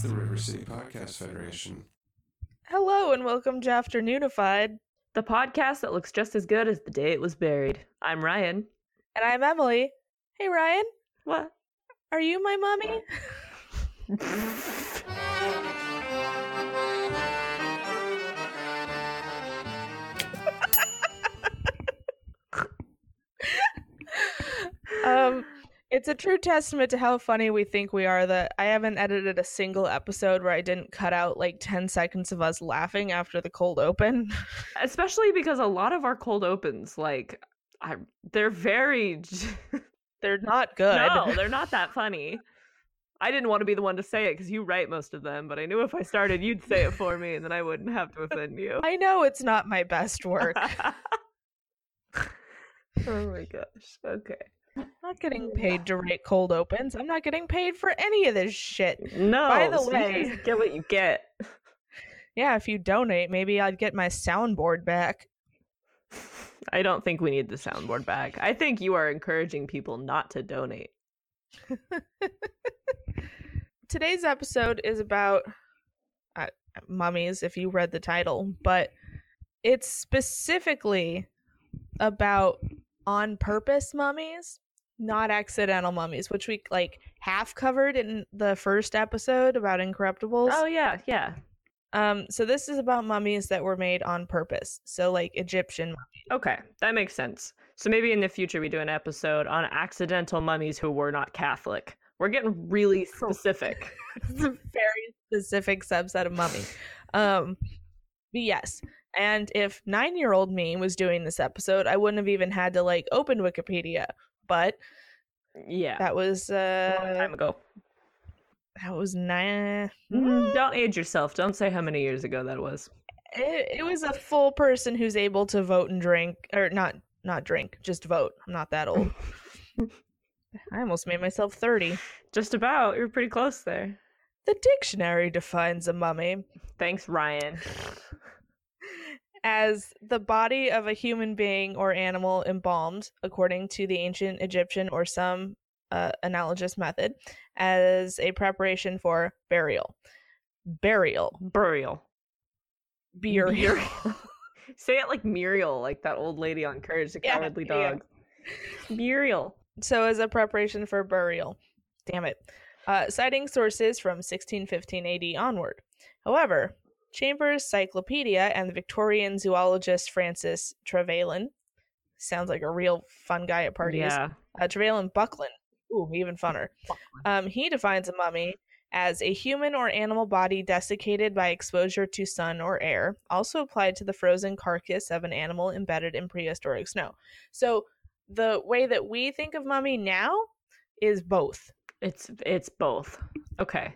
It's the River City Podcast Federation. Hello and welcome to Afternoonified. The podcast that looks just as good as the day it was buried. I'm Ryan. And I'm Emily. Hey Ryan, What? are you my mommy? um it's a true testament to how funny we think we are that I haven't edited a single episode where I didn't cut out like 10 seconds of us laughing after the cold open. Especially because a lot of our cold opens, like, I, they're very. They're not good. no, they're not that funny. I didn't want to be the one to say it because you write most of them, but I knew if I started, you'd say it for me, and then I wouldn't have to offend you. I know it's not my best work. oh my gosh. Okay. I'm not getting paid to write cold opens. I'm not getting paid for any of this shit. No. By the so way- get what you get. Yeah, if you donate, maybe I'd get my soundboard back. I don't think we need the soundboard back. I think you are encouraging people not to donate. Today's episode is about uh, mummies, if you read the title, but it's specifically about on purpose mummies, not accidental mummies, which we like half covered in the first episode about incorruptibles. Oh yeah, yeah. Um, so this is about mummies that were made on purpose. So like Egyptian Okay, that makes sense. So maybe in the future we do an episode on accidental mummies who were not Catholic. We're getting really specific. it's a very specific subset of mummy. Um, but yes. And if nine year old me was doing this episode, I wouldn't have even had to like open Wikipedia. But yeah. that was a long uh time ago. that was nine Mm, Don't age yourself. Don't say how many years ago that was. it, it was a full person who's able to vote and drink or not not drink, just vote. I'm not that old. I almost made myself 30. Just about. You're pretty close there. The dictionary defines a mummy Thanks, Ryan. as the body of a human being or animal embalmed, according to the ancient Egyptian or some uh, analogous method, as a preparation for burial. Burial. Burial. Burial. Say it like Muriel, like that old lady on Courage the Yeah, Cowardly yeah. Dog. Muriel. so, as a preparation for burial. Damn it. Uh, citing sources from 1615 AD onward. However, Chambers' Cyclopedia and the Victorian zoologist Francis Trevelyan sounds like a real fun guy at parties. Yeah. uh, Trevelyan Buckland. Ooh, even funner. Um, he defines a mummy as a human or animal body desiccated by exposure to sun or air, also applied to the frozen carcass of an animal embedded in prehistoric snow. So the way that we think of mummy now is both. It's it's both. Okay.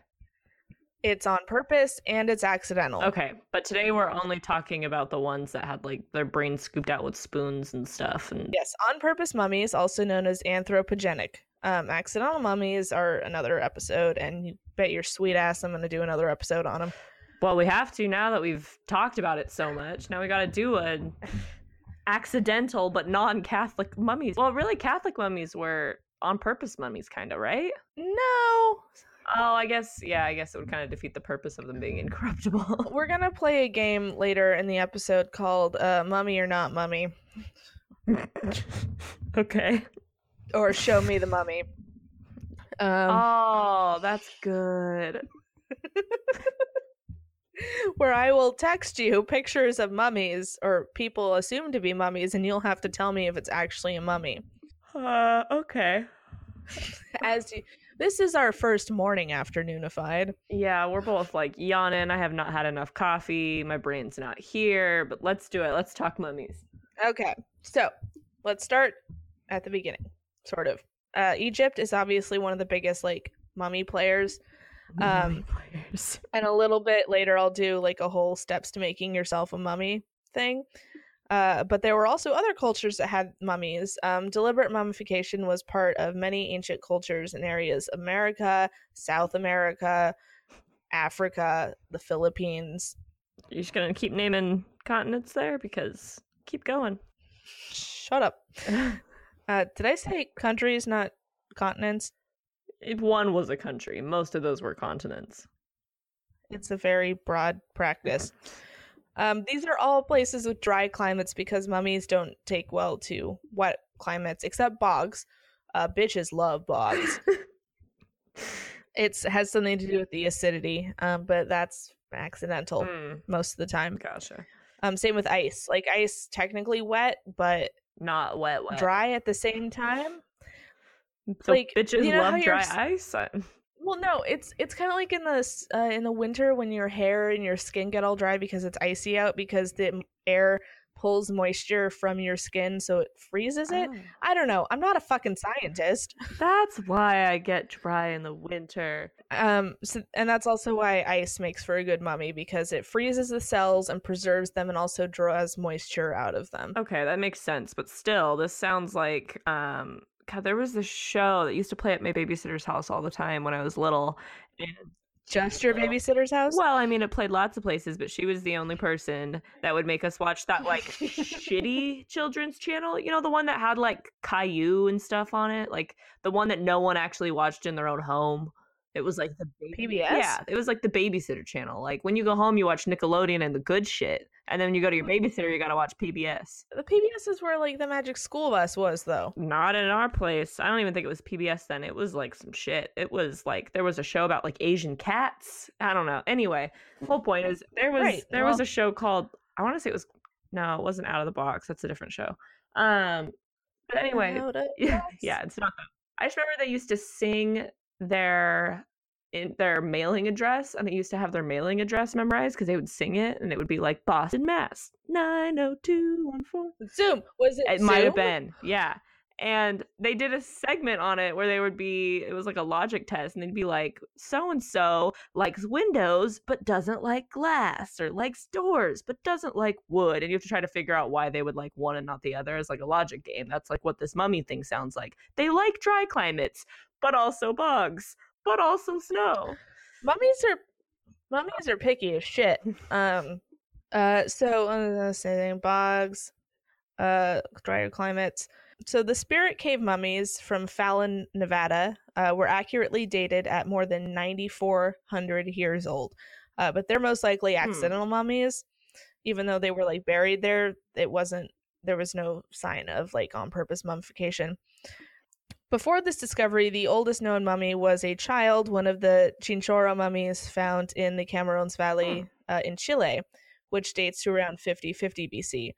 It's on purpose and it's accidental. Okay, but today we're only talking about the ones that had like their brains scooped out with spoons and stuff. And Yes, on purpose mummies, also known as anthropogenic. Um, accidental mummies are another episode, and you bet your sweet ass I'm going to do another episode on them. well, we have to now that we've talked about it so much. Now we got to do an accidental but non-Catholic mummies. Well, really, Catholic mummies were on purpose mummies, kind of, right? No, Oh, I guess yeah. I guess it would kind of defeat the purpose of them being incorruptible. We're gonna play a game later in the episode called uh, "Mummy or Not Mummy" okay. or "Show Me the Mummy." Um, oh, that's good. where I will text you pictures of mummies or people assumed to be mummies, and you'll have to tell me if it's actually a mummy. Uh, okay. As you, this is our first morning afternoonified. Yeah, we're both like yawning. I have not had enough coffee. My brain's not here, but let's do it. Let's talk mummies. Okay, so let's start at the beginning, sort of. Uh, Egypt is obviously one of the biggest like mummy players. Um, Mummy players. and a little bit later i'll do like a whole steps to making yourself a mummy thing uh, but there were also other cultures that had mummies um, deliberate mummification was part of many ancient cultures in areas of america south america africa the philippines You're just gonna keep naming continents there because keep going. shut up uh, did i say countries not continents If one was a country, most of those were continents. It's a very broad practice. Um, these are all places with dry climates because mummies don't take well to wet climates, except bogs. Uh, bitches love bogs. It has something to do with the acidity, um, but that's accidental Mm, most of the time. gotcha. Um, same with ice. Like ice, technically wet, but Not wet, wet. dry at the same time. So like, bitches you know love dry ice. Well, no, it's it's kind of like in the uh, in the winter when your hair and your skin get all dry because it's icy out because the air pulls moisture from your skin so it freezes it. Oh, I don't know. I'm not a fucking scientist. that's why I get dry in the winter. Um, so, and that's also why ice makes for a good mummy because it freezes the cells and preserves them and also draws moisture out of them. Okay, that makes sense. But still, this sounds like um God, there was this show that used to play at my babysitter's house all the time when I was little. And Just your babysitter's house? well, I mean, it played lots of places, but she was the only person that would make us watch that like shitty children's channel. You know, the one that had like Caillou and stuff on it, like the one that no one actually watched in their own home. It was like the baby- PBS? Yeah, it was like the babysitter channel. Like when you go home, you watch Nickelodeon and the good shit, and then when you go to your babysitter, you gotta watch PBS. The PBS is where like the Magic School Bus was, though. Not in our place. I don't even think it was PBS then. It was like some shit. It was like there was a show about like Asian cats. I don't know. Anyway, the whole point is there was Right, there was a show called I want to say it was no, it wasn't Out of the Box. That's a different show. Um, but anyway, yeah, yeah, it's not that. I just remember they used to sing their in their mailing address, and they used to have their mailing address memorized because they would sing it, and it would be like Boston, Mass, nine zero two one four. Zoom. Was it? It might have been, yeah. And they did a segment on it where they would be, it was like a logic test, and they'd be like, so and so likes windows but doesn't like glass, or likes doors but doesn't like wood. And you have to try to figure out why they would like one and not the other as like a logic game. That's like what this mummy thing sounds like. They like dry climates, but also bugs, but also snow. Mummies are mummies are picky as shit. Um, uh, so was gonna bogs, uh, drier climates. So the spirit cave mummies from Fallon, Nevada, uh, were accurately dated at more than 9,400 years old. Uh, but they're most likely accidental mummies, even though they were like buried there. It wasn't. There was no sign of like on purpose mummification. Before this discovery, the oldest known mummy was a child, one of the Chinchorro mummies found in the Camarones Valley uh, in Chile, which dates to around 5050 BC.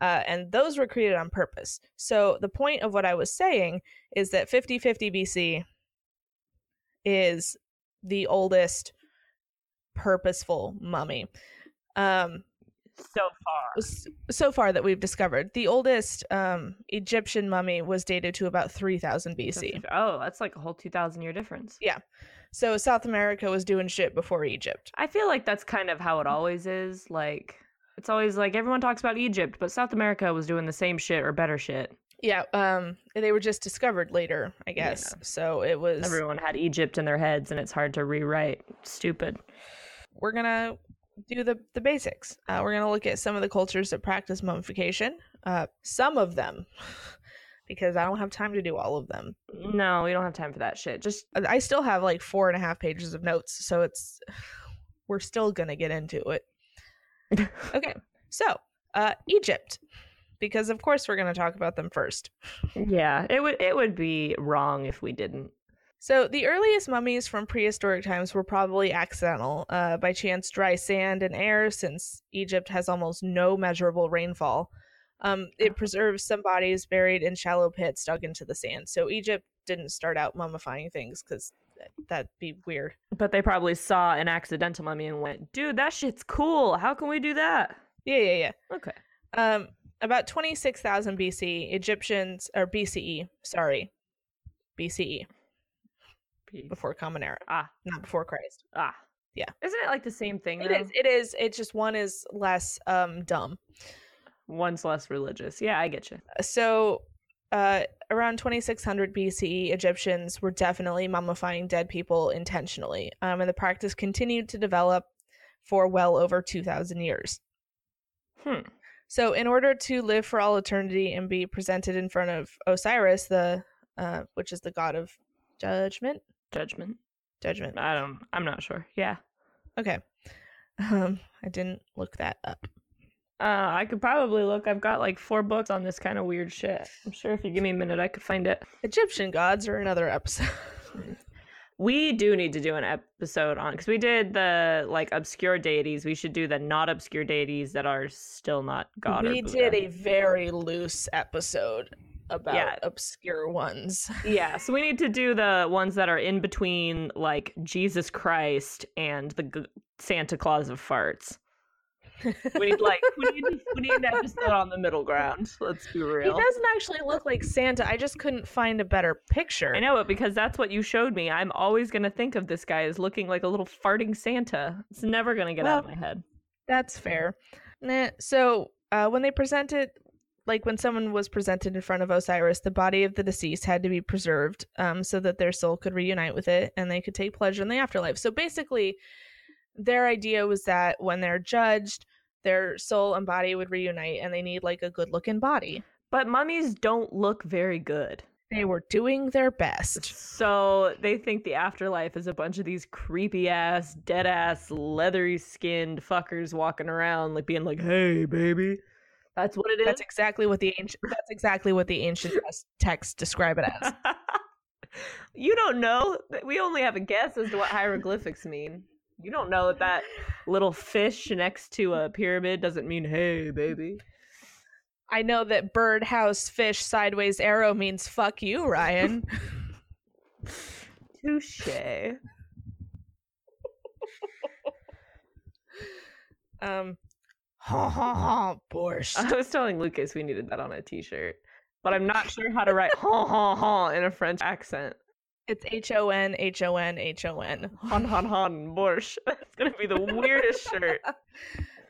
Uh, and those were created on purpose. So the point of what I was saying is that 5050 BC is the oldest purposeful mummy. Um, So far. so far that we've discovered. The oldest um, Egyptian mummy was dated to about 3000 BC. Oh, that's like a whole 2,000 year difference. Yeah. So South America was doing shit before Egypt. I feel like that's kind of how it always is. Like, it's always like everyone talks about Egypt, but South America was doing the same shit or better shit. Yeah, um, they were just discovered later, I guess. So it was. Everyone had Egypt in their heads, and it's hard to rewrite. Stupid. We're gonna do the the basics. Uh, we're gonna look at some of the cultures that practice mummification. Uh, some of them, because I don't have time to do all of them. No, we don't have time for that shit. Just I still have like four and a half pages of notes, so it's we're still gonna get into it. Okay, so uh, Egypt, because of course we're gonna talk about them first. yeah, it would it would be wrong if we didn't. So the earliest mummies from prehistoric times were probably accidental, uh, by chance dry sand and air, since Egypt has almost no measurable rainfall. Um, it preserves some bodies buried in shallow pits dug into the sand. So Egypt didn't start out mummifying things because that'd be weird. But they probably saw an accidental mummy and went, "Dude, that shit's cool. How can we do that?" Yeah, yeah, yeah. Okay. Um, about 26,000 BC, Egyptians, or BCE, sorry, BCE, before Common Era, Ah, not before Christ. ah. Yeah. Isn't it like the same thing? It though? is, it is, it's just one is less um dumb. One's less religious. Yeah, I get you. So, uh, around 2600 BCE, Egyptians were definitely mummifying dead people intentionally, um, and the practice continued to develop for well over 2,000 years. Hmm. So, in order to live for all eternity and be presented in front of Osiris, the uh, which is the god of judgment, Judgment. judgment. I don't. I'm not sure. Yeah. Okay. Um, I didn't look that up. Uh, I could probably look. I've got like four books on this kind of weird shit. I'm sure if you give me a minute, I could find it. Egyptian gods are another episode. We do need to do an episode on because we did the like obscure deities. We should do the not obscure deities that are still not God. we did a very loose episode about Yeah. obscure ones. yeah. So we need to do the ones that are in between like Jesus Christ and the g- Santa Claus of farts. We need like we need we need an episode on the middle ground. Let's be real. He doesn't actually look like Santa. I just couldn't find a better picture. I know it because that's what you showed me. I'm always gonna think of this guy as looking like a little farting Santa. It's never gonna get out of my head. That's fair. So uh, when they presented, like when someone was presented in front of Osiris, the body of the deceased had to be preserved um, so that their soul could reunite with it and they could take pleasure in the afterlife. So basically, their idea was that when they're judged, their soul and body would reunite and they need like a good looking body. But mummies don't look very good. They were doing their best. So they think the afterlife is a bunch of these creepy ass, dead ass, leathery skinned fuckers walking around like being like, "Hey, baby." That's what it is. That's exactly what the ancient. That's exactly what the ancient texts describe it as. you don't know. We only have a guess as to what hieroglyphics mean. You don't know that that little fish next to a pyramid doesn't mean "Hey, baby." I know that birdhouse fish sideways arrow means fuck you, Ryan. Touche. um, ha ha ha, borscht. I was telling Lucas we needed that on a T-shirt, but I'm not sure how to write "ha ha ha" in a French accent. It's H O N H O N H O N. Han han han borscht. That's gonna be the weirdest shirt.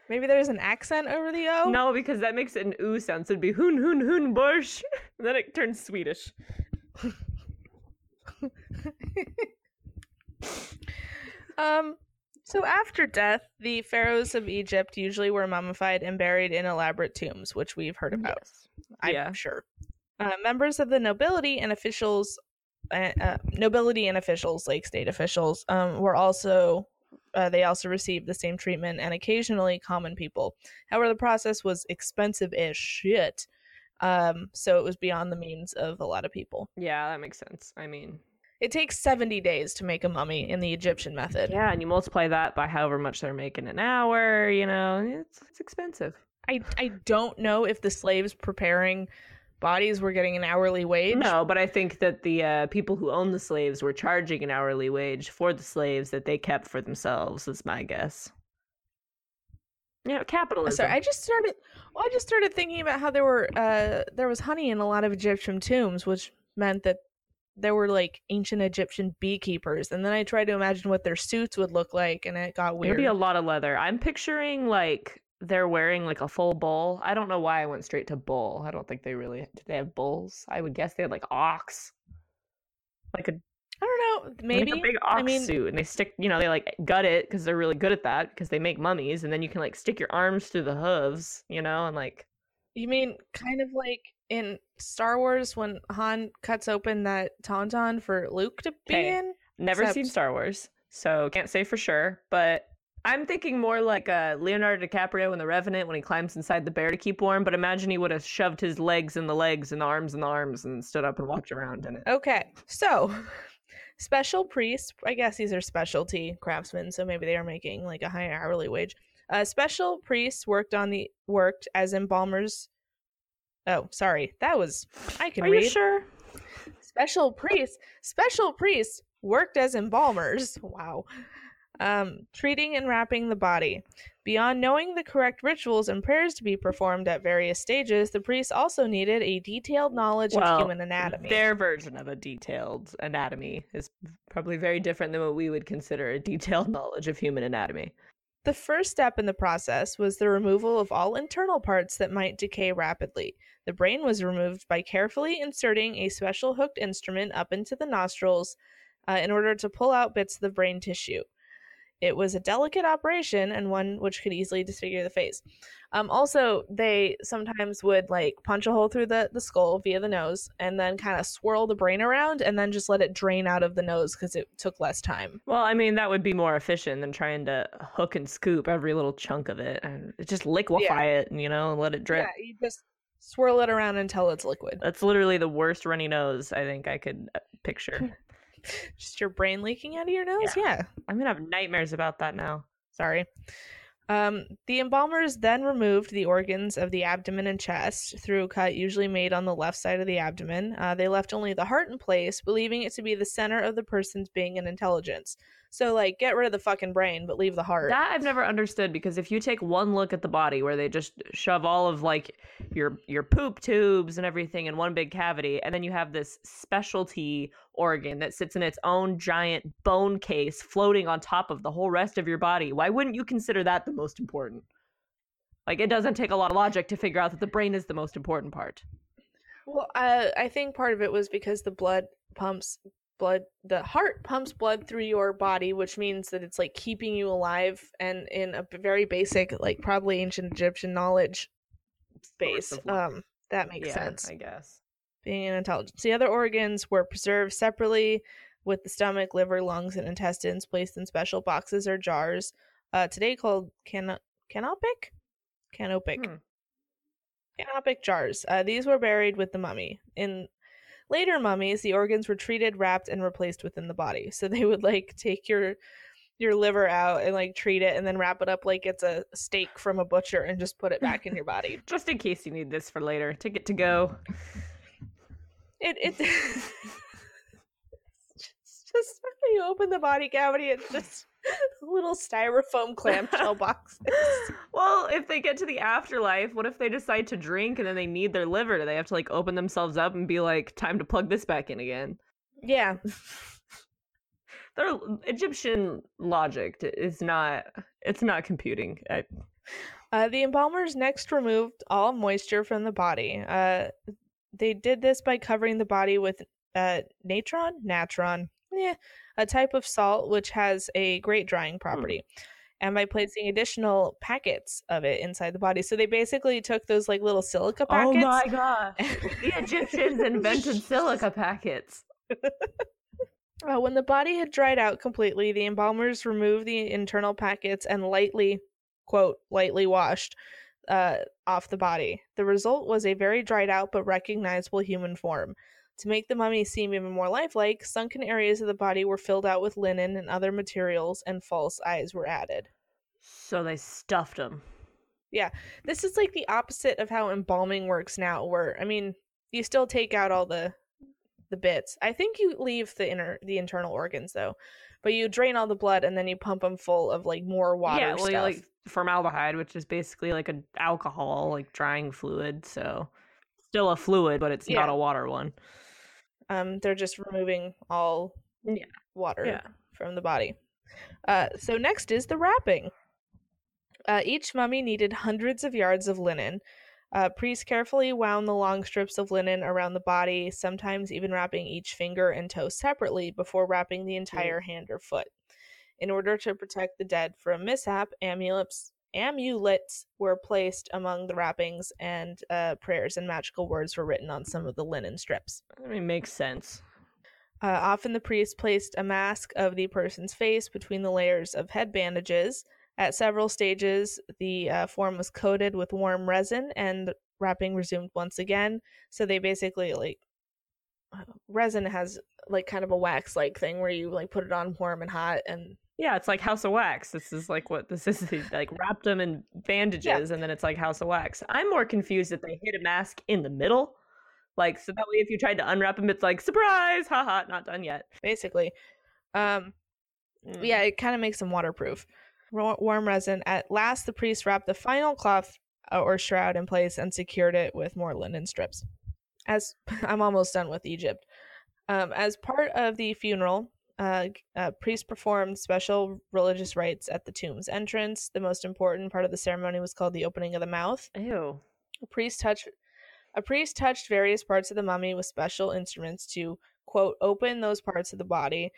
Maybe there's an accent over the O. No, because that makes it an ooh sound. So it'd be hoon hoon hoon borscht. Then it turns Swedish. Um. So after death, the pharaohs of Egypt usually were mummified and buried in elaborate tombs, which we've heard about. I'm Yeah. sure. Uh, members of the nobility and officials, uh, uh, nobility and officials, like state officials, um, were also. Uh, they also received the same treatment, and occasionally common people. However, the process was expensive as shit, um, so it was beyond the means of a lot of people. Yeah, that makes sense. I mean, It takes seventy days to make a mummy in the Egyptian method. yeah, and you multiply that by however much they're making an hour. You know, it's it's expensive. I I don't know if the slaves preparing bodies were getting an hourly wage. No, but I think that the uh, people who owned the slaves were charging an hourly wage for the slaves that they kept for themselves. Is my guess. Yeah, capitalism. Sorry, I just started. Well, I just started thinking about how there were uh there was honey in a lot of Egyptian tombs, which meant that there were like ancient Egyptian beekeepers, and then I tried to imagine what their suits would look like, and it got weird. There'd be a lot of leather. I'm picturing like they're wearing like a full bull. I don't know why I went straight to bull. I don't think they really did. They have bulls. I would guess they had like ox, like a I don't know. Maybe like a big ox I mean, suit, and they stick. You know, they like gut it because they're really good at that because they make mummies, and then you can like stick your arms through the hooves. You know, and like you mean kind of like in Star Wars when Han cuts open that tauntaun for Luke to be in. Never seen Star Wars, so can't say for sure. But I'm thinking more like uh, Leonardo DiCaprio in The Revenant when he climbs inside the bear to keep warm. But imagine he would have shoved his legs in the legs and the arms in the arms and stood up and walked around in it. Okay, so special priests, I guess these are specialty craftsmen, so maybe they are making like a high hourly wage. Uh, special priests worked on the worked as embalmers. Oh, sorry, that was I can Are read. you sure? Special priests, special priests worked as embalmers. Wow. Um, treating and wrapping the body. Beyond knowing the correct rituals and prayers to be performed at various stages, the priests also needed a detailed knowledge Well, of human anatomy. Their version of a detailed anatomy is probably very different than what we would consider a detailed knowledge of human anatomy. The first step in the process was the removal of all internal parts that might decay rapidly. The brain was removed by carefully inserting a special hooked instrument up into the nostrils uh, in order to pull out bits of the brain tissue. it was a delicate operation and one which could easily disfigure the face. Um, also, they sometimes would like punch a hole through the, the skull via the nose and then kind of swirl the brain around and then just let it drain out of the nose because it took less time. Well, I mean, that would be more efficient than trying to hook and scoop every little chunk of it and just liquefy it, and, you know, and let it drip. Yeah, you just swirl it around until it's liquid. That's literally the worst runny nose I think I could uh, picture. just your brain leaking out of your nose? Yeah. I'm gonna have nightmares about that now. Sorry. Um, the embalmers then removed the organs of the abdomen and chest through a cut usually made on the left side of the abdomen. Uh, they left only the heart in place, believing it to be the center of the person's being and intelligence. So, like, get rid of the fucking brain, but leave the heart. That I've never understood because if you take one look at the body where they just shove all of like your your poop tubes and everything in one big cavity, and then you have this specialty organ that sits in its own giant bone case floating on top of the whole rest of your body, why wouldn't you consider that the most important? Like it doesn't take a lot of logic to figure out that the brain is the most important part. Well, uh, I think part of it was because the blood pumps blood the heart pumps blood through your body which means that it's like keeping you alive and in a very basic like probably ancient egyptian knowledge life. um that makes yeah, sense I guess. being an intelligence the other organs were preserved separately with the stomach liver lungs and intestines placed in special boxes or jars uh today called can- canopic canopic Hmm. canopic jars. Uh, these were buried with the mummy. In later mummies, the organs were treated, wrapped, and replaced within the body. So they would like take your your liver out and like treat it, and then wrap it up like it's a steak from a butcher, and just put it back in your body. Just in case you need this for later. Ticket to go. Mm. It it. it's just when you open the body cavity, it's just little styrofoam clamshell boxes. Well, if they get to the afterlife, what if they decide to drink and then they need their liver? Do they have to like open themselves up and be like, time to plug this back in again? Yeah, Their Egyptian logic is not it's not computing. I, Uh, the embalmers next removed all moisture from the body. Uh, they did this by covering the body with uh, natron, natron, yeah, a type of salt which has a great drying property, and by placing additional packets of it inside the body. So they basically took those like little silica packets. oh my god. the Egyptians invented silica packets. Uh, when the body had dried out completely, the embalmers removed the internal packets and lightly, quote, lightly washed uh, off the body. The result was a very dried out but recognizable human form. To make the mummy seem even more lifelike, sunken areas of the body were filled out with linen and other materials, and false eyes were added. So they stuffed them. Yeah. This is like the opposite of how embalming works now, where I mean, you still take out all the the bits. I think you leave the inner the internal organs though, but you drain all the blood and then you pump them full of like more water yeah, well, stuff. like formaldehyde, which is basically like an alcohol, like drying fluid. So still a fluid, but it's not a water one. Um, they're just removing all Yeah. water Yeah. from the body. Uh, so next is the wrapping. Uh, each mummy needed hundreds of yards of linen. Uh, priests carefully wound the long strips of linen around the body, sometimes even wrapping each finger and toe separately before wrapping the entire hand or foot. In order to protect the dead from mishap, amulets amulets were placed among the wrappings, and uh, prayers and magical words were written on some of the linen strips. I mean, makes sense. Uh, often the priest placed a mask of the person's face between the layers of head bandages. At several stages, the uh, form was coated with warm resin and wrapping resumed once again. So they basically like uh, resin has like kind of a wax like thing where you like put it on warm and hot and Yeah, it's like House of Wax. This is like what this is. They like wrapped them in bandages, and then it's like House of Wax. I'm more confused that they hid a mask in the middle, like so that way if you tried to unwrap them, it's like surprise, haha, not done yet. basically. Um, Mm. yeah, it kind of makes them waterproof. Wa- Warm resin. At last, the priest wrapped the final cloth uh, or shroud in place and secured it with more linen strips. As I'm almost done with Egypt. Um, as part of the funeral, uh, uh, priests performed special religious rites at the tomb's entrance. The most important part of the ceremony was called the opening of the mouth. Ew. A priest touched a priest touched various parts of the mummy with special instruments to quote open those parts of the body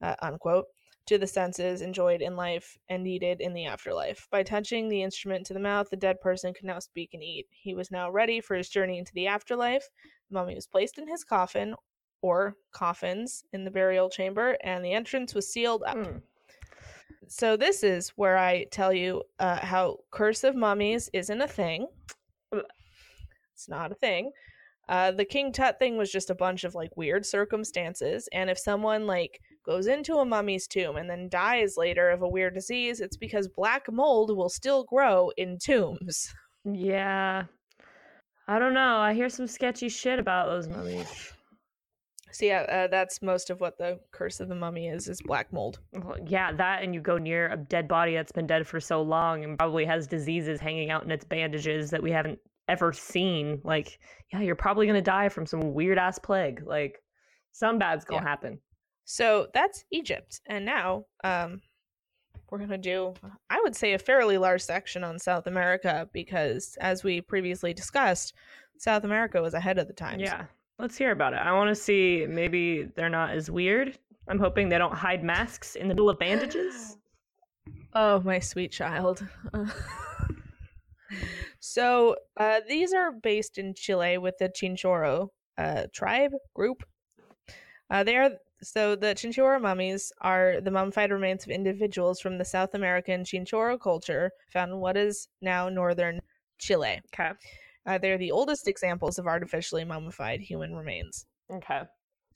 uh, unquote to the senses enjoyed in life and needed in the afterlife. By touching the instrument to the mouth, the dead person could now speak and eat. He was now ready for his journey into the afterlife. The mummy was placed in his coffin or coffins in the burial chamber, and the entrance was sealed up. Mm. So, this is where I tell you uh, how Curse of Mummies isn't a thing. It's not a thing. Uh, the King Tut thing was just a bunch of like weird circumstances, and if someone like goes into a mummy's tomb and then dies later of a weird disease, it's because black mold will still grow in tombs. Yeah. I don't know. I hear some sketchy shit about those mummies. So yeah, uh, that's most of what the Curse of the Mummy is: is black mold. Well, Yeah, that and you go near a dead body that's been dead for so long and probably has diseases hanging out in its bandages that we haven't ever seen. Like, yeah, you're probably gonna die from some weird ass plague. Like, some bad's gonna Yeah. happen. So that's Egypt, and now um, we're gonna do, I would say, a fairly large section on South America because, as we previously discussed, South America was ahead of the times. Yeah, let's hear about it. I want to see maybe they're not as weird. I'm hoping they don't hide masks in the middle of bandages. Oh, my sweet child. so uh, these are based in Chile with the Chinchorro uh, tribe group. Uh, they are so the Chinchorro mummies are the mummified remains of individuals from the South American Chinchorro culture found in what is now northern Chile. Okay. Uh, they're the oldest examples of artificially mummified human remains. Okay.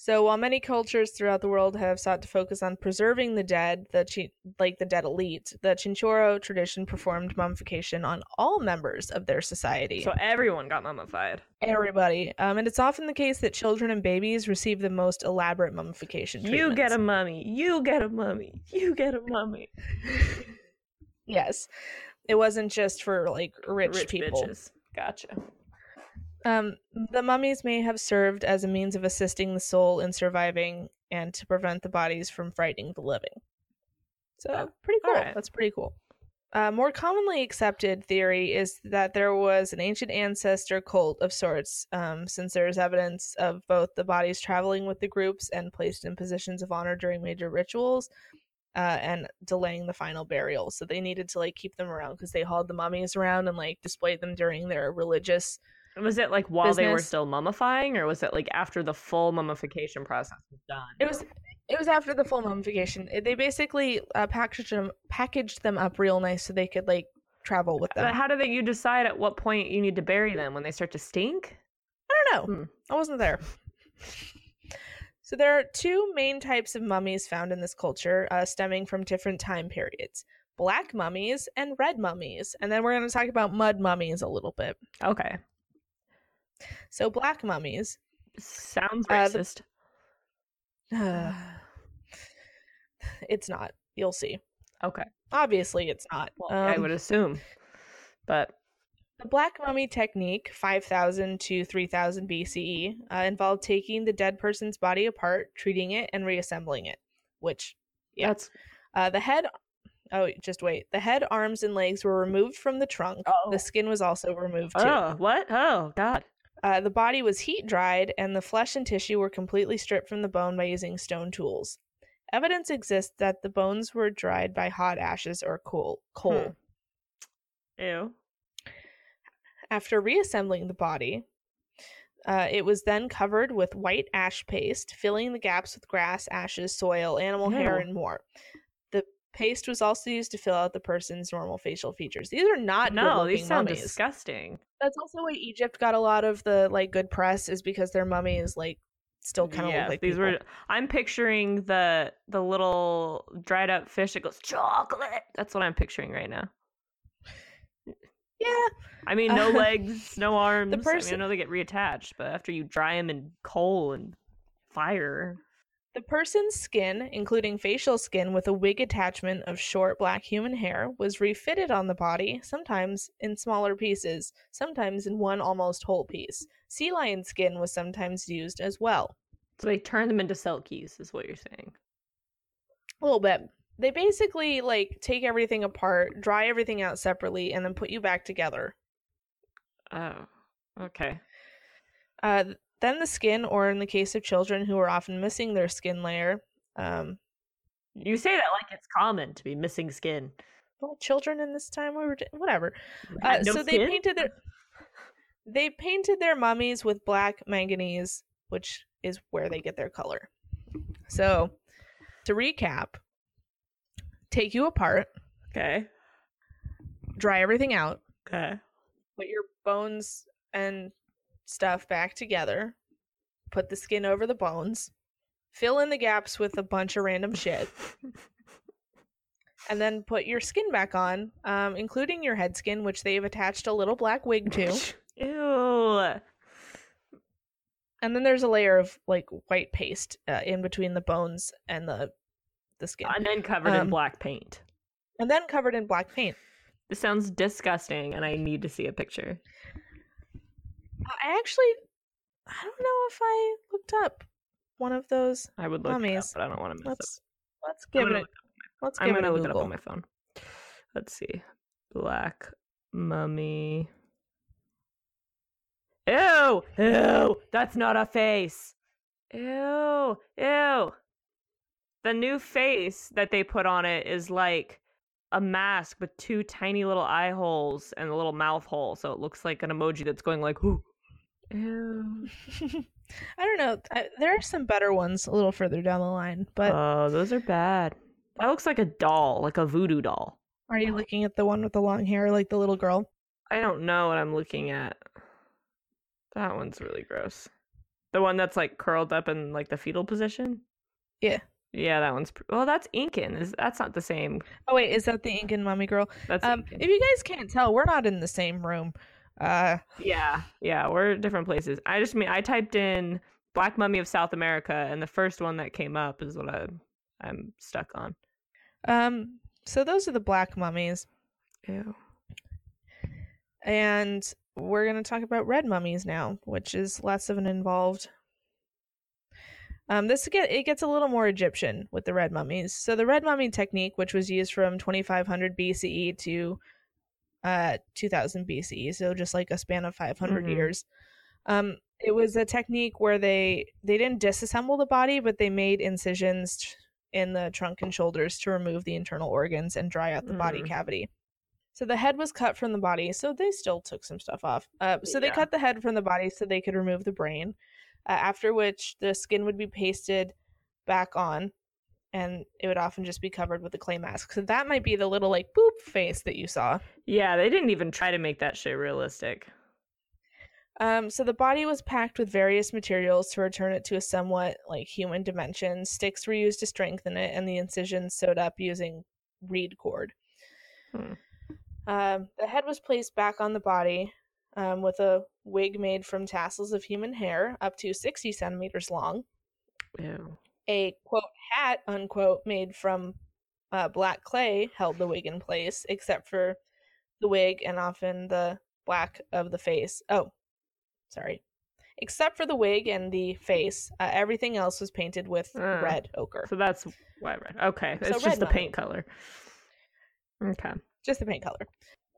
So while many cultures throughout the world have sought to focus on preserving the dead, the chi- like the dead elite, the Chinchorro tradition performed mummification on all members of their society. So everyone got mummified. Everybody, um, and it's often the case that children and babies receive the most elaborate mummification. You get a mummy. You get a mummy. You get a mummy. yes. It wasn't just for like rich, people. bitches. Gotcha. Um, the mummies may have served as a means of assisting the soul in surviving and to prevent the bodies from frightening the living. So, Oh, pretty cool. alright. That's pretty cool. Uh, more commonly accepted theory is that there was an ancient ancestor cult of sorts, um, since there is evidence of both the bodies traveling with the groups and placed in positions of honor during major rituals, uh, and delaying the final burial. So they needed to like keep them around because they hauled the mummies around and like displayed them during their religious Was it like while they were still mummifying, or was it like after the full mummification process was done? It was it was after the full mummification. It- They basically uh, packaged them packaged them up real nice so they could like travel with them. But how do they, you decide at what point you need to bury them when they start to stink? I don't know. Hmm. I wasn't there. So there are two main types of mummies found in this culture, uh, stemming from different time periods: black mummies and red mummies. And then we're going to talk about mud mummies a little bit. Okay, So black mummies. sounds Uh, racist. it's not. You'll see. okay, Obviously, it's not. well, I Um, would assume, but The black mummy technique, 5000 to 3000 BCE, uh, involved taking the dead person's body apart, treating it, and reassembling it. Which, yeah. that's Uh, the head, oh, just wait. The head, arms, and legs were removed from the trunk. oh, The skin was also removed too. oh, what? Oh, God. Uh, the body was heat dried, and the flesh and tissue were completely stripped from the bone by using stone tools. Evidence exists that the bones were dried by hot ashes or coal. coal. Ew. After reassembling the body, uh, it was then covered with white ash paste, filling the gaps with grass, ashes, soil, animal hair, and more. The paste was also used to fill out the person's normal facial features. These are not no, these sound mummies. disgusting. That's also why Egypt got a lot of the like good press, is because their mummies like still kind of yeah, look like these people. were. I'm picturing the the little dried up fish that goes chocolate. That's what I'm picturing right now. Yeah, I mean, no Uh, legs, no arms. I mean, I know they get reattached, but after you dry them in coal and fire, The person's skin, including facial skin with a wig attachment of short black human hair, was refitted on the body, sometimes in smaller pieces, sometimes in one almost whole piece. Sea lion skin was sometimes used as well. so they turn them into selkies, is what you're saying. A little bit. They basically like take everything apart, dry everything out separately, and then put you back together. Oh, okay. Uh, then the skin, or in the case of children who are often missing their skin layer, um, You say that like it's common to be missing skin. Well, children in this time we were whatever. Uh, no so they painted their they painted their mummies with black manganese, which is where they get their color. So, to recap, take you apart, Okay. dry everything out, Okay. put your bones and stuff back together, put the skin over the bones, fill in the gaps with a bunch of random shit, and then put your skin back on, um, including your head skin, which they've attached a little black wig to. Ew. and then there's a layer of like white paste uh, in between the bones and the the skin, And then covered in Um, black paint. and then covered in black paint. This sounds disgusting, and I need to see a picture. I actually, I don't know if I looked up one of those. I would look it up, Mummies. but I don't want to mess Let's let's up. I'm give it. A, let's I'm give it gonna a look it up on my phone. Let's see. Black mummy. Ew! Ew! That's not a face. Ew! Ew! The new face that they put on it is like a mask with two tiny little eye holes and a little mouth hole, so it looks like an emoji that's going like, "Ooh." Ew. I don't know. I, there are some better ones a little further down the line, but Oh, those are bad. That looks like a doll, like a voodoo doll. are you looking at the one with the long hair, like the little girl? I don't know what I'm looking at. That one's really gross. The one that's like curled up in like the fetal position. Yeah. Yeah, that one's. Pr- well, that's Incan. Is that's not the same? Oh wait, is that the Incan mummy girl? That's Um, Incan. if you guys can't tell, we're not in the same room. Uh, yeah, yeah, we're different places. I just mean I typed in Black Mummy of South America, and the first one that came up is what I I'm stuck on. um, so those are the black mummies, Ew. and we're gonna talk about red mummies now, which is less of an involved. Um, this get it gets a little more Egyptian with the red mummies. So the red mummy technique, which was used from 2500 BCE to uh 2000 BCE, so just like a span of 500 Mhm. years. Um, it was a technique where they they didn't disassemble the body, but they made incisions in the trunk and shoulders to remove the internal organs and dry out the body Mm. cavity. So the head was cut from the body, so they still took some stuff off. Uh, so they cut the head from the body so they could remove the brain. Uh, after which the skin would be pasted back on, and it would often just be covered with a clay mask. So that might be the little like boop face that you saw. Yeah, they didn't even try to make that shit realistic. Um, so the body was packed with various materials to return it to a somewhat like human dimension. Sticks were used to strengthen it, and the incisions sewed up using reed cord. Hmm. Um, the head was placed back on the body um, with a wig made from tassels of human hair, up to sixty centimeters long. Ew. A quote hat unquote made from uh, black clay held the wig in place, except for the wig and often the black of the face. Oh, sorry. Except for the wig and the face, uh, everything else was painted with Ah. red ochre. So that's why red. Okay, So it's just the paint color. Okay. Just the paint color.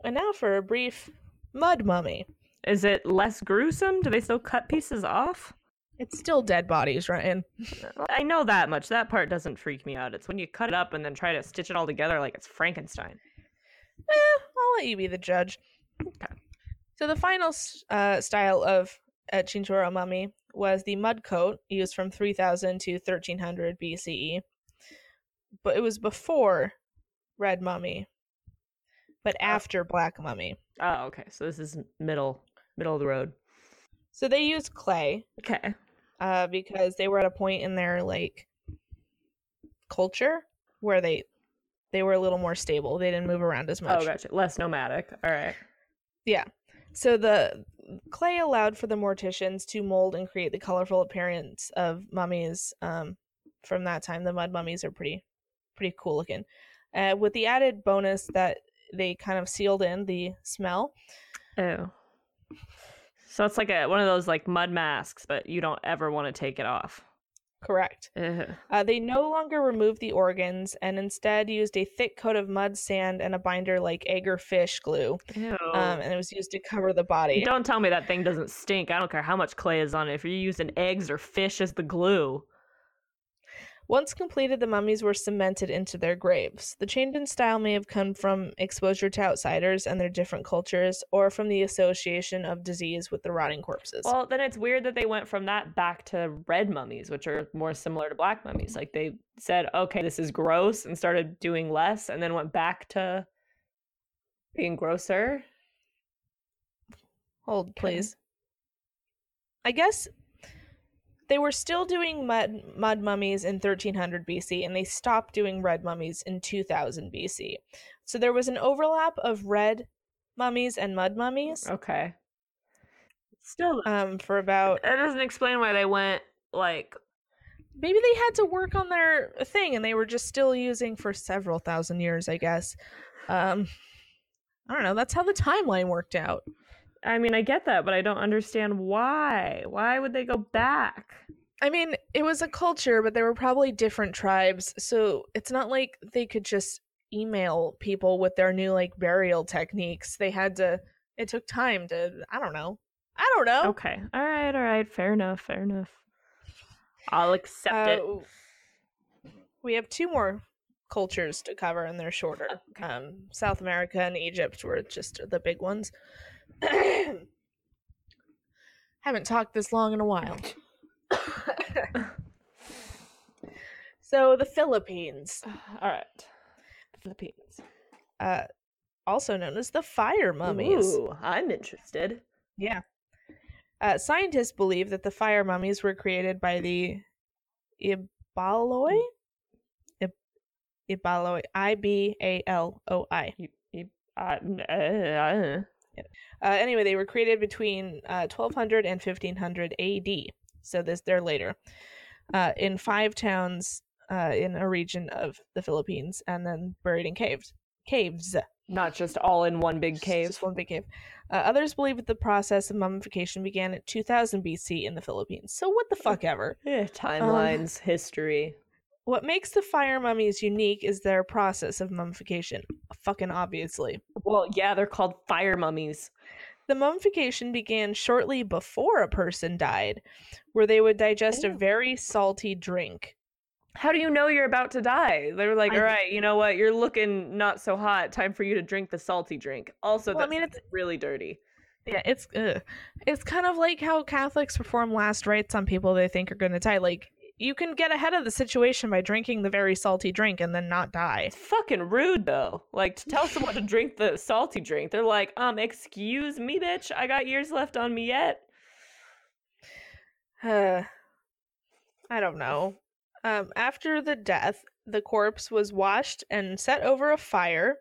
And now for a brief mud mummy. Is it less gruesome? Do they still cut pieces off? It's still dead bodies, Ryan. I know that much. That part doesn't freak me out. It's when you cut it up and then try to stitch it all together like it's Frankenstein. Eh, I'll let you be the judge. Okay. So the final uh, style of uh, Chinchorro mummy was the mud coat, used from 3000 to 1300 BCE. But it was before red mummy, but after black mummy. Oh, okay. So this is middle middle of the road. So they used clay Okay. uh, because they were at a point in their like culture where they they were a little more stable. They didn't move around as much. Oh, gotcha. Less nomadic. All right. Yeah. So the clay allowed for the morticians to mold and create the colorful appearance of mummies. Um, from that time, the mud mummies are pretty, pretty cool looking. Uh, with the added bonus that they kind of sealed in the smell. Oh. So it's like a one of those like mud masks, but you don't ever want to take it off. Correct. Uh, they no longer removed the organs and instead used a thick coat of mud, sand, and a binder like egg or fish glue. Ew. Um, and it was used to cover the body. Don't tell me that thing doesn't stink. I don't care how much clay is on it. If you're using eggs or fish as the glue, Once completed, the mummies were cemented into their graves. The change in style may have come from exposure to outsiders and their different cultures, or from the association of disease with the rotting corpses. Well, then it's weird that they went from that back to red mummies, which are more similar to black mummies. Like they said, okay, this is gross, and started doing less, and then went back to being grosser. Hold, Okay. please. I guess they were still doing mud mud mummies in 1300 BC, and they stopped doing red mummies in 2000 BC. So there was an overlap of red mummies and mud mummies Okay. Still, um, for about that doesn't explain why they went like maybe they had to work on their thing, and they were just still using for several thousand years. I guess. Um, I don't know. That's how the timeline worked out. I mean, I get that, but I don't understand why. Why would they go back? I mean, it was a culture, but there were probably different tribes, so it's not like they could just email people with their new like burial techniques. They had to it took time to I don't know. I don't know. Okay. All right, all right. Fair enough. Fair enough. I'll accept it. Uh, We have two more cultures to cover and they're shorter. Okay. Um South America and Egypt were just the big ones. Haven't talked this long in a while. so the Philippines. All right. The Philippines. uh, also known as the fire mummies. Ooh, I'm interested. Yeah. Uh, scientists believe that the fire mummies were created by the Ibaloi. Ib- Ibaloi. I B A L O I. Uh, anyway, they were created between uh, 1200 and 1500 AD. So this they're later. Uh, in five towns uh, in a region of the Philippines, and then buried in caves. Caves. not just all in one big cave. Just one big cave. Uh, others believe that the process of mummification began at 2000 BC in the Philippines. So what the fuck ever. Eh, timelines, history. What makes the fire mummies unique is their process of mummification. Fucking obviously. Well, yeah, they're called fire mummies. The mummification began shortly before a person died, where they would digest a oh. very salty drink. How do you know you're about to die? They're like, all right, you know what? You're looking not so hot. Time for you to drink the salty drink. Also, Well, I mean, it's- really dirty. Yeah, it's ugh. it's kind of like how Catholics perform last rites on people they think are going to die. Like you can get ahead of the situation by drinking the very salty drink and then not die. It's fucking rude though. Like to tell someone to drink the salty drink, they're like, um, excuse me, bitch. I got years left on me yet. Uh, I don't know. Um, after the death, the corpse was washed and set over a fire,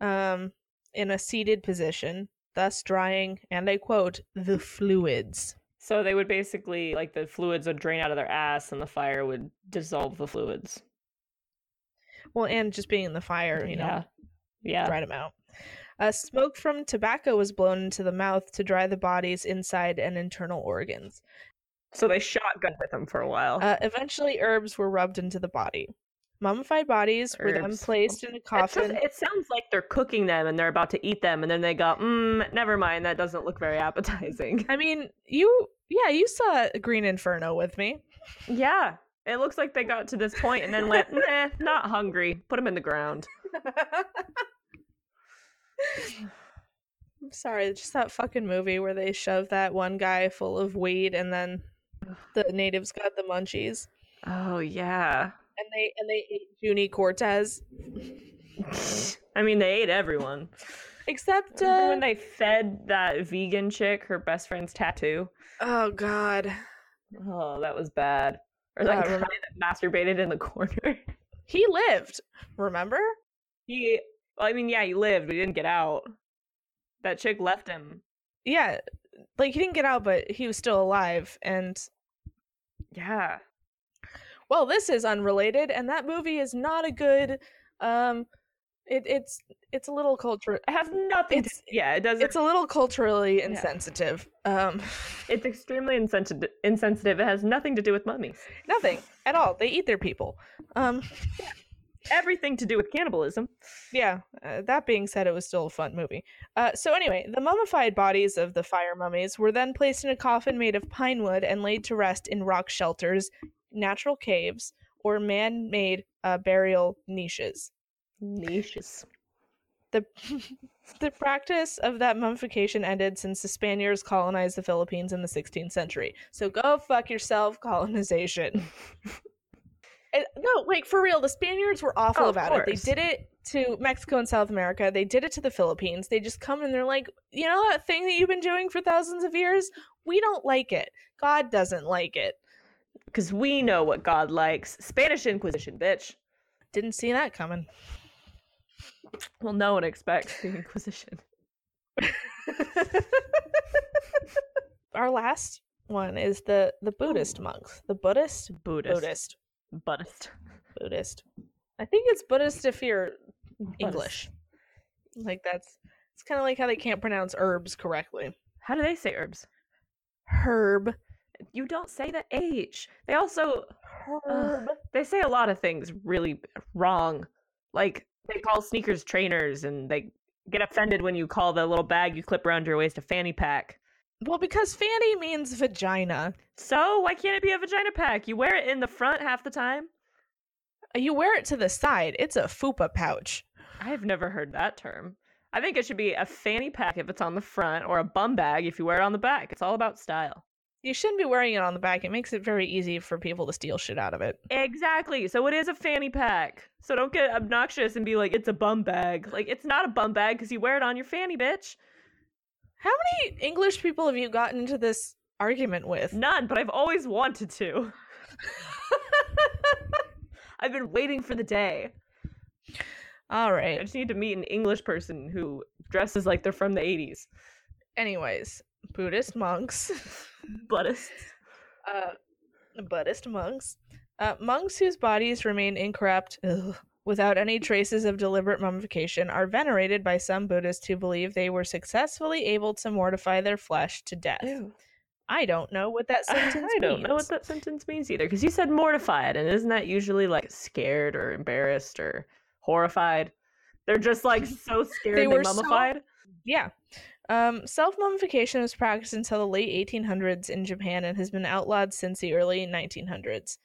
um, in a seated position, thus drying, and I quote, the fluids. So they would basically like the fluids would drain out of their ass, and the fire would dissolve the fluids. Well, and just being in the fire, you know, yeah, yeah. dried them out. Uh, smoke from tobacco was blown into the mouth to dry the body's inside and internal organs. So they shotgun with them for a while. Uh, eventually, herbs were rubbed into the body. Mummified bodies were then placed in a just- coffin. it sounds like they're cooking them and they're about to eat them, and then they go, mm, never mind, that doesn't look very appetizing. I mean, you, yeah, you saw Green Inferno with me. yeah, it looks like they got to this point and then went, nah, not hungry. Put them in the ground. I'm sorry, just that fucking movie where they shove that one guy full of weed and then the natives got the munchies. Oh, yeah. And they and they ate Junie Cortez. I mean, they ate everyone. Except uh, when they fed that vegan chick her best friend's tattoo? Oh god. Oh, that was bad. Or that Uh, guy that masturbated in the corner. He lived, remember? he, well, I mean, yeah, he lived, but he didn't get out. That chick left him. Yeah. Like he didn't get out, but he was still alive and Yeah. Well, this is unrelated and that movie is not a good um it, it's it's a little culture It has nothing It's- to, yeah, it doesn't. it's a little culturally Yeah. insensitive. Um It's extremely insensitive. Insensitive. It has nothing to do with mummies. nothing at all. They eat their people. Um Everything to do with cannibalism. yeah, uh, that being said it was still a fun movie. Uh so anyway, the mummified bodies of the fire mummies were then placed in a coffin made of pine wood and laid to rest in rock shelters, natural caves, or man made uh, burial niches. Niches. The, the practice of that mummification ended since the Spaniards colonized the Philippines in the 16th century. So go fuck yourself, colonization. And- no, like for real, the Spaniards were awful Oh, about it. They did it to Mexico and South America. They did it to the Philippines. They just come and they're like, you know that thing that you've been doing for thousands of years? We don't like it. God doesn't like it. Because we know what God likes. Spanish Inquisition, bitch. Didn't see that coming. Well, no one expects the Inquisition. Our last one is the the Buddhist monks. The Buddhist, Buddhist. Buddhist, Buddhist. Buddhist. I think it's Buddhist if you're Buddhist. English. Like that's it's kind of like how they can't pronounce herbs correctly. How do they say herbs? Herb. You don't say the H. They also Herb. they say a lot of things really wrong. Like they call sneakers trainers and they get offended when you call the little bag you clip around your waist a fanny pack. Well, because fanny means vagina. So why can't it be a vagina pack? You wear it in the front half the time. You wear it to the side. It's a fupa pouch. I've never heard that term. I think it should be a fanny pack if it's on the front or a bum bag if you wear it on the back. It's all about style. You shouldn't be wearing it on the back. It makes it very easy for people to steal shit out of it. Exactly. So it is a fanny pack. So don't get obnoxious and be like, it's a bum bag. Like, it's not a bum bag because you wear it on your fanny, bitch. How many English people have you gotten into this argument with? None, but I've always wanted to. I've been waiting for the day. All right. I just need to meet an English person who dresses like they're from the 80s. Anyways, Buddhist monks. Buddhists. uh, Buddhist monks. Uh, monks whose bodies remain incorrupt ugh, without any traces of deliberate mummification are venerated by some Buddhists who believe they were successfully able to mortify their flesh to death. I don't know what that sentence I don't know means. what that sentence means either. Because you said mortified, and isn't that usually like scared or embarrassed or horrified? They're just like so scared They they, were so- mummified. Yeah. Um, Self mummification was practiced until the late 1800s in Japan and has been outlawed since the early 1900s.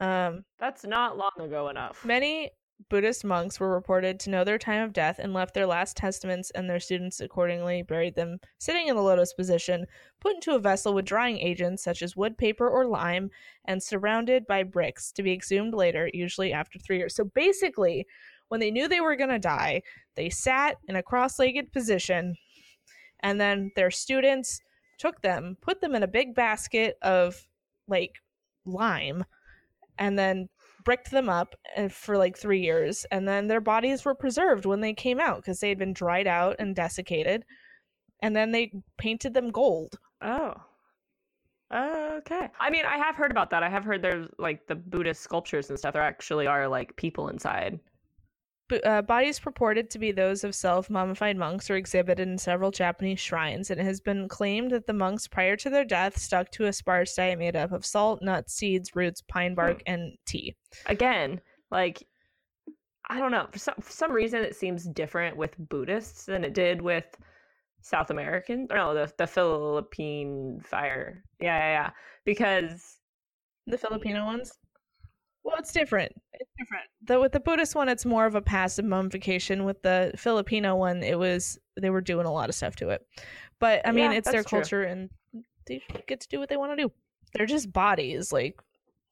Um, That's not long ago enough. Many Buddhist monks were reported to know their time of death and left their last testaments, and their students accordingly buried them sitting in the lotus position, put into a vessel with drying agents such as wood, paper, or lime, and surrounded by bricks to be exhumed later, usually after three years. So basically, when they knew they were going to die, they sat in a cross legged position, and then their students took them, put them in a big basket of like lime, and then bricked them up uh, for like three years, and then their bodies were preserved when they came out because they had been dried out and desiccated, and then they painted them gold. Oh. Okay. I mean, I have heard about that. I have heard there's like the Buddhist sculptures and stuff. There actually are like people inside. Uh, bodies purported to be those of self mummified monks are exhibited in several Japanese shrines, and it has been claimed that the monks prior to their death stuck to a sparse diet made up of salt, nuts, seeds, roots, pine bark, and tea. Again, like I don't know. For some, for some reason, it seems different with Buddhists than it did with South Americans. Or no, the the Philippine fire. Yeah, yeah, yeah. Because The Filipino ones? Well, it's different. It's different. Though with the Buddhist one, it's more of a passive mummification. With the Filipino one, it was they were doing a lot of stuff to it. But I mean, Yeah, it's their that's true. culture, and they get to do what they want to do. They're just bodies, like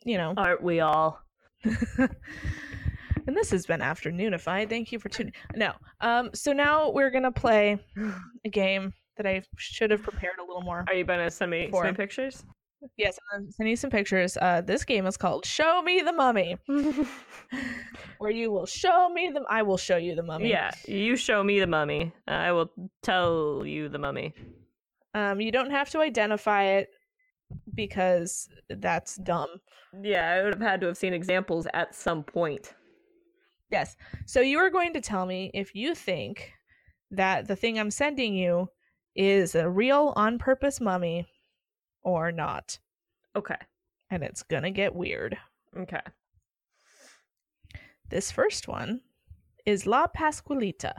you know. aren't we all? and this has been Afternoonified. Thank you for tuning. No, um. So now we're gonna play a game that I should have prepared a little more. Are you gonna send me send me pictures? Yes, I'm gonna send you some pictures. Uh, this game is called Show Me the Mummy. where you will show me the I will show you the mummy. yeah, you show me the mummy. I will tell you the mummy. Um you don't have to identify it because that's dumb. Yeah, I would have had to have seen examples at some point. Yes. So you are going to tell me if you think that the thing I'm sending you is a real on purpose mummy or not. Okay. And it's going to get weird. Okay. This first one is La Pascualita.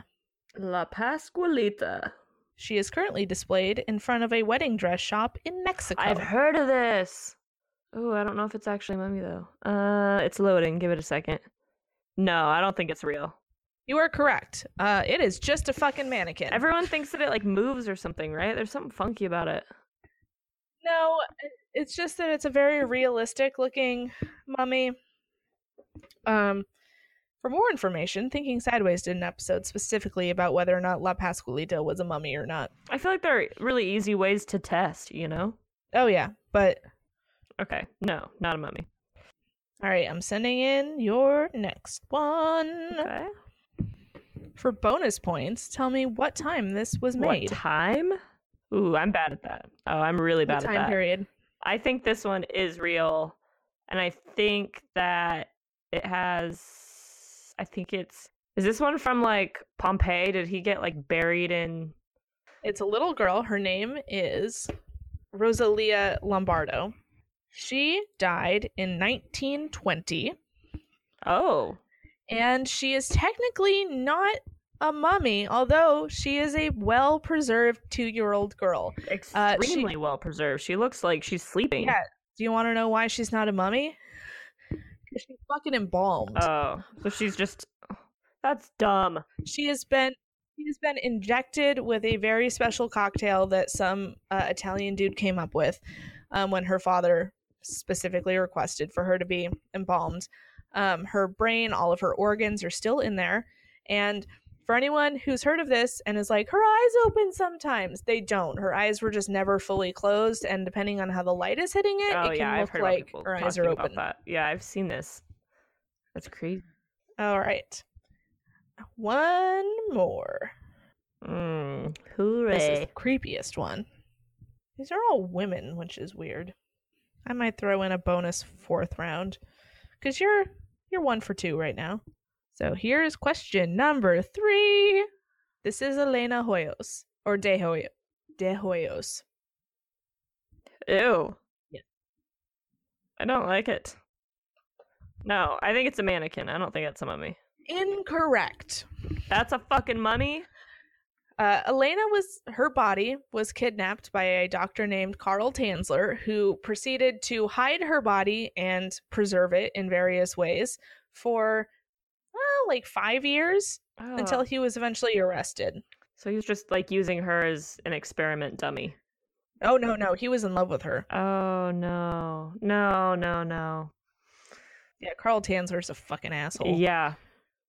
La Pascualita. She is currently displayed in front of a wedding dress shop in Mexico. I've heard of this. Oh, I don't know if it's actually a mummy though. Uh, it's loading. Give it a second. No, I don't think it's real. You are correct. Uh, it is just a fucking mannequin. Everyone thinks that it like moves or something, right? There's something funky about it. No, it's just that it's a very realistic looking mummy. Um, for more information, Thinking Sideways did an episode specifically about whether or not La Pascualita was a mummy or not. I feel like there are really easy ways to test, you know? Oh yeah, but Okay, no, not a mummy. all right, I'm sending in your next one Okay. for bonus points. Tell me what time this was made. What made. time? Ooh, I'm bad at that. Oh, I'm really What bad at time that. period? I think this one is real, and I think that it has. I think it's. Is this one from like Pompeii? Did he get like buried in? It's a little girl. Her name is Rosalia Lombardo. She died in 1920, Oh, and she is technically not a mummy, although she is a well preserved two year old girl. Uh, she- extremely well preserved. She looks like she's sleeping. Yeah. Do you want to know why she's not a mummy? she's fucking embalmed. Oh, so she's just. That's dumb. she has been she has been injected with a very special cocktail that some uh, Italian dude came up with um, when her father specifically requested for her to be embalmed. Um, her brain, all of her organs are still in there, and for anyone who's heard of this and is like, her eyes open sometimes, they don't. Her eyes were just never fully closed, and depending on how the light is hitting it, oh it yeah, can I've look like her eyes are open. that. Yeah, I've seen this. That's crazy. All right, one more. Mm, This is the creepiest one. These are all women, which is weird. I might throw in a bonus fourth round because you're you're one for two right now. So here's question number three. This is Elena Hoyos or De Hoyos. De Hoyos. Ew. Yeah. I don't like it. No, I think it's a mannequin. I don't think it's a mummy. Incorrect. That's a fucking mummy. Uh, Elena was her body was kidnapped by a doctor named Carl Tanzler, who proceeded to hide her body and preserve it in various ways for well, like five years until Oh. he was eventually arrested. So he was just like using her as an experiment dummy. Oh no, no, he was in love with her. Oh no. No, no, no. Yeah, Carl Tanzler's a fucking asshole. Yeah.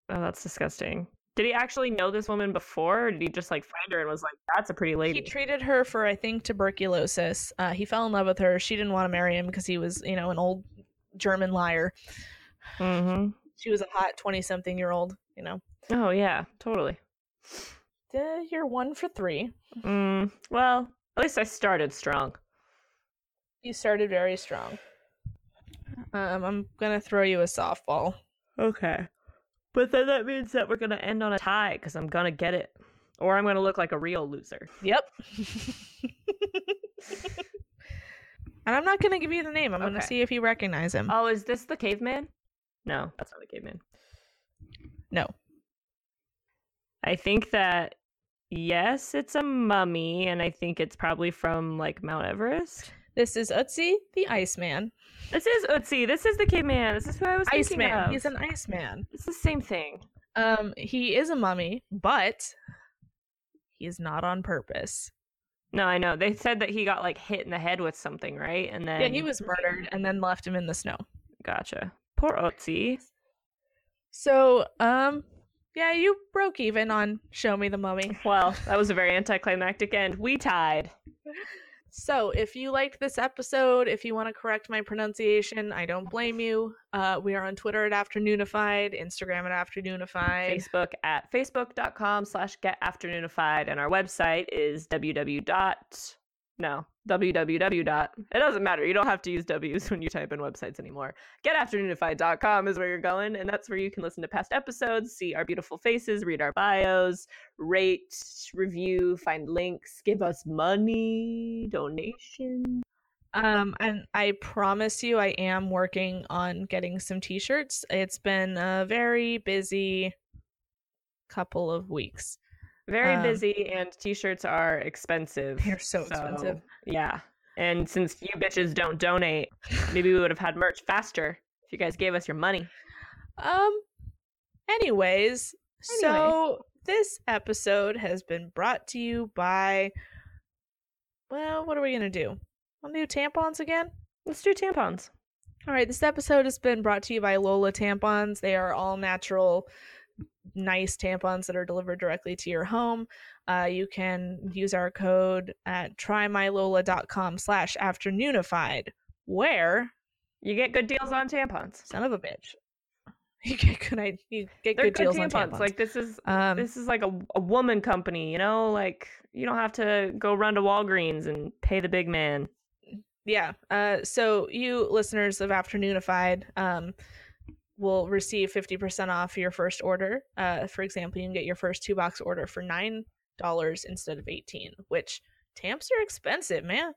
Oh, that's disgusting. Did he actually know this woman before, or did he just like find her and was like, "That's a pretty lady"? He treated her for, I think, tuberculosis. Uh, he fell in love with her. She didn't want to marry him because he was, you know, an old German liar. mm-hmm. She was a hot twenty-something-year-old. You know, Oh yeah, totally. uh, you're one for three. Mm, well, at least I started strong. You started very strong. Um, I'm gonna throw you a softball. Okay. But then that means that we're gonna end on a tie because I'm gonna get it, or I'm gonna look like a real loser. Yep. and I'm not gonna give you the name. I'm gonna see if you recognize him. Oh, is this the caveman? No, that's not the caveman. no. I think that yes, it's a mummy, and I think it's probably from like Mount Everest. This is Otzi the Iceman. This is Otzi. This is the caveman. This is who I was thinking Iceman. of. He's an Iceman. It's the same thing. Um, he is a mummy, but he's not on purpose. No, I know. They said that he got like hit in the head with something, right? And then yeah, he was murdered and then left him in the snow. Gotcha. Poor Otzi. So, um, yeah, you broke even on Show Me the Mummy. Well, that was a very anticlimactic end. We tied. So, if you liked this episode, if you want to correct my pronunciation, I don't blame you. Uh, we are on Twitter at Afternoonified, Instagram at Afternoonified. Facebook at facebook.com slash get afternoonified. And our website is www. No, www. dot It doesn't matter. You don't have to use W's when you type in websites anymore. Getafternoonified.com is where you're going. And that's where you can listen to past episodes, see our beautiful faces, read our bios, rate, review, find links, give us money, donation. Um, and I promise you, I am working on getting some T-shirts. It's been a very busy couple of weeks. Very Um, busy, and t shirts are expensive. They're so expensive. Yeah. And since you bitches don't donate, maybe we would have had merch faster if you guys gave us your money. Um. Anyways, so this episode has been brought to you by. Well, what are we gonna do? I'll do tampons again. Let's do tampons. All right, this episode has been brought to you by Lola tampons. They are all natural, nice tampons that are delivered directly to your home. Uh, you can use our code at trymylola.com slash afternoonified, where You get good deals on tampons. son of a bitch, you get good, i- you get They're good, good deals tampons. on tampons. Like this is um, this is like a, a woman company, you know? Like you don't have to go run to Walgreens and pay the big man. yeah uh so you listeners of afternoonified um will receive 50% off your first order. Uh for example you can get your first two box order for nine dollars instead of 18 which tamps are expensive man.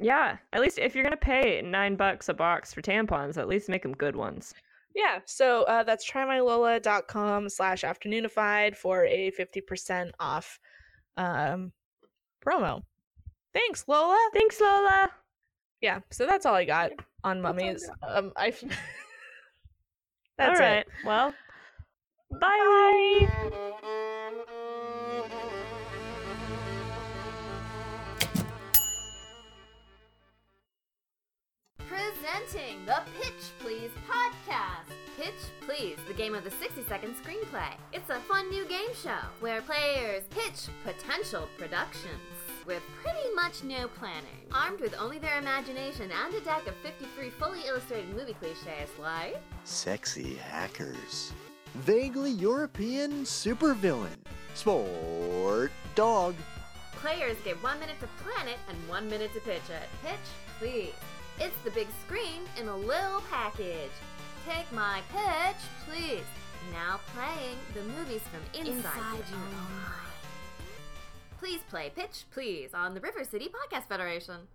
Yeah, at least if you're gonna pay nine bucks a box for tampons, at least make them good ones. yeah so uh that's trymylola.com slash afternoonified for a 50% off um promo. Thanks lola. Thanks, Lola. yeah so that's all i got on That's all I mummies. um i that's All right. it Well, bye. Presenting the Pitch Please podcast. Pitch Please, the game of the 60 second screenplay. It's a fun new game show where players pitch potential productions with pretty much no planning. Armed with only their imagination and a deck of 53 fully illustrated movie cliches like Sexy hackers. Vaguely European supervillain. Sport dog. Players get one minute to plan it and one minute to pitch it. Pitch, please. It's the big screen in a little package. Take my pitch, please. Now playing the movies from inside, your own mind. Please play Pitch, please on the River City Podcast Federation.